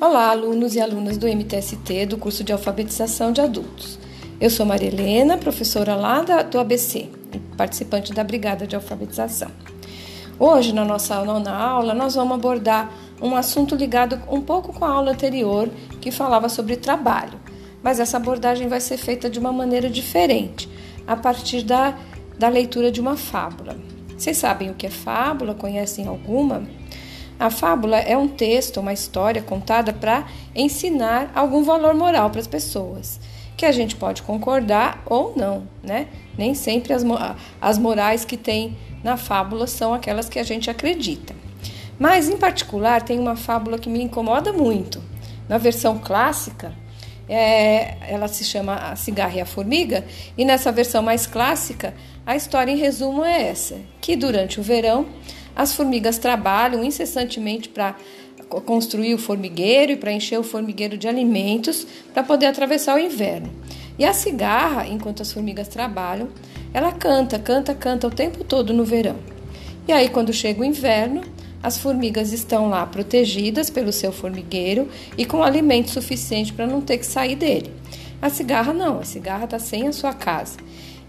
Olá, alunos e alunas do MTST, do curso de alfabetização de adultos. Eu sou Maria Helena, professora lá do ABC, participante da Brigada de Alfabetização. Hoje, na nossa nona aula, nós vamos abordar um assunto ligado um pouco com a aula anterior, que falava sobre trabalho, mas essa abordagem vai ser feita de uma maneira diferente, a partir da, da leitura de uma fábula. Vocês sabem o que é fábula? Conhecem alguma? A fábula é um texto, uma história contada para ensinar algum valor moral para as pessoas, que a gente pode concordar ou não, né? Nem sempre as, as morais que tem na fábula são aquelas que a gente acredita. Mas, em particular, tem uma fábula que me incomoda muito. Na versão clássica, é, ela se chama A Cigarra e a Formiga, e nessa versão mais clássica, a história em resumo é essa: que durante o verão as formigas trabalham incessantemente para construir o formigueiro e para encher o formigueiro de alimentos para poder atravessar o inverno. E a cigarra, enquanto as formigas trabalham, ela canta, canta, canta o tempo todo no verão. E aí, quando chega o inverno, as formigas estão lá protegidas pelo seu formigueiro e com alimento suficiente para não ter que sair dele. A cigarra não, a cigarra está sem a sua casa.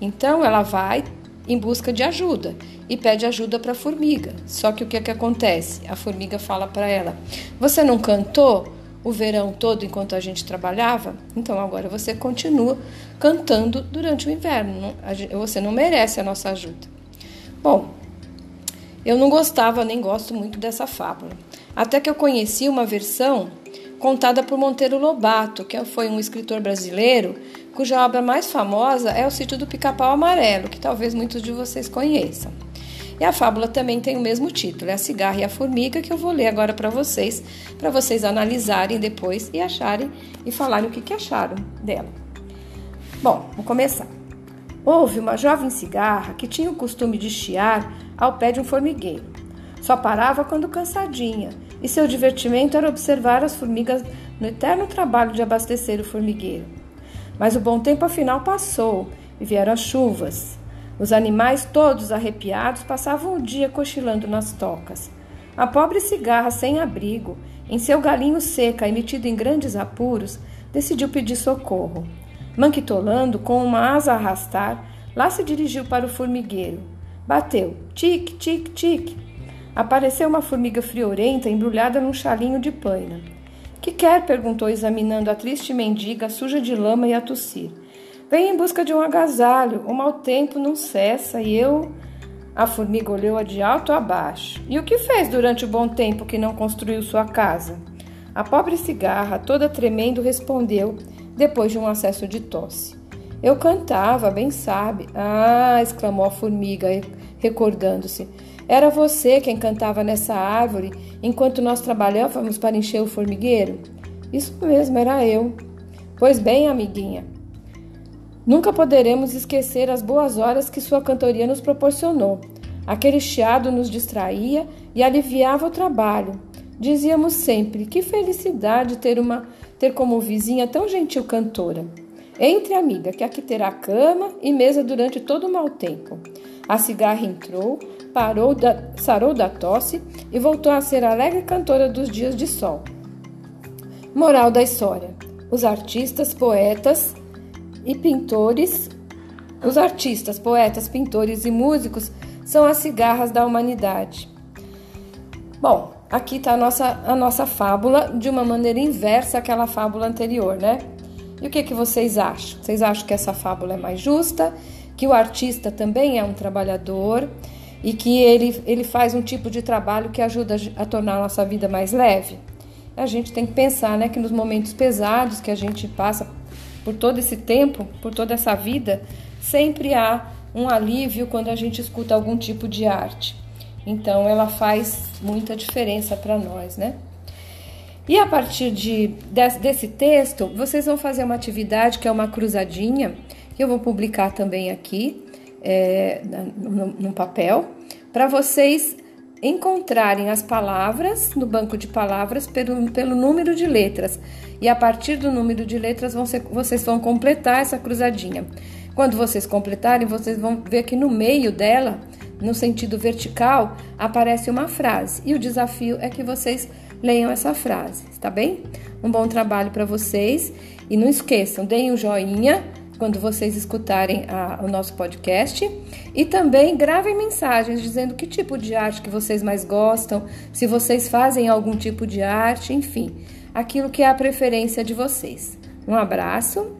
Então ela vai em busca de ajuda e pede ajuda para a formiga. Só que o que, é que acontece? A formiga fala para ela: Você não cantou o verão todo enquanto a gente trabalhava? Então agora você continua cantando durante o inverno. Você não merece a nossa ajuda. Bom, eu não gostava nem gosto muito dessa fábula. Até que eu conheci uma versão contada por Monteiro Lobato, que foi um escritor brasileiro cuja obra mais famosa é O Sítio do Pica-Pau Amarelo, que talvez muitos de vocês conheçam. E a fábula também tem o mesmo título, é A Cigarra e a Formiga, que eu vou ler agora para vocês, para vocês analisarem depois e acharem e falarem o que, que acharam dela. Bom, vou começar. Houve uma jovem cigarra que tinha o costume de chiar ao pé de um formigueiro. Só parava quando cansadinha e seu divertimento era observar as formigas no eterno trabalho de abastecer o formigueiro. Mas o bom tempo afinal passou e vieram as chuvas. Os animais, todos arrepiados, passavam o dia cochilando nas tocas. A pobre cigarra sem abrigo, em seu galinho seca e metido em grandes apuros, decidiu pedir socorro. Manquitolando, com uma asa a arrastar, lá se dirigiu para o formigueiro. Bateu, tic, tic, tic, Apareceu uma formiga friorenta embrulhada num chalinho de paina. Que quer? perguntou, examinando a triste mendiga suja de lama e a tossir. Vem em busca de um agasalho. O mau tempo não cessa e eu. A formiga olhou-a de alto a baixo. E o que fez durante o bom tempo que não construiu sua casa? A pobre cigarra, toda tremendo, respondeu, depois de um acesso de tosse. Eu cantava, bem sabe. Ah! exclamou a formiga, recordando-se. Era você quem cantava nessa árvore enquanto nós trabalhávamos para encher o formigueiro? Isso mesmo, era eu. Pois bem, amiguinha, nunca poderemos esquecer as boas horas que sua cantoria nos proporcionou. Aquele chiado nos distraía e aliviava o trabalho. Dizíamos sempre: que felicidade ter uma ter como vizinha tão gentil cantora. Entre, amiga, que aqui terá cama e mesa durante todo o mau tempo. A cigarra entrou, parou da, sarou da tosse e voltou a ser a alegre cantora dos dias de sol. Moral da história: os artistas, poetas e pintores, os artistas, poetas, pintores e músicos são as cigarras da humanidade. Bom, aqui está a nossa, a nossa fábula de uma maneira inversa àquela fábula anterior, né? E o que, que vocês acham? Vocês acham que essa fábula é mais justa? que o artista também é um trabalhador e que ele, ele faz um tipo de trabalho que ajuda a tornar a nossa vida mais leve. A gente tem que pensar né, que nos momentos pesados que a gente passa por todo esse tempo, por toda essa vida, sempre há um alívio quando a gente escuta algum tipo de arte. Então ela faz muita diferença para nós, né? E a partir de, desse texto, vocês vão fazer uma atividade que é uma cruzadinha que eu vou publicar também aqui é, no, papel, para vocês encontrarem as palavras no banco de palavras pelo, pelo número de letras. E a partir do número de letras vão ser, vocês vão completar essa cruzadinha. Quando vocês completarem, vocês vão ver que no meio dela, no sentido vertical, aparece uma frase. E o desafio é que vocês leiam essa frase, tá bem? Um bom trabalho para vocês e não esqueçam, deem um joinha quando vocês escutarem a, o nosso podcast e também gravem mensagens dizendo que tipo de arte que vocês mais gostam, se vocês fazem algum tipo de arte, enfim, aquilo que é a preferência de vocês. Um abraço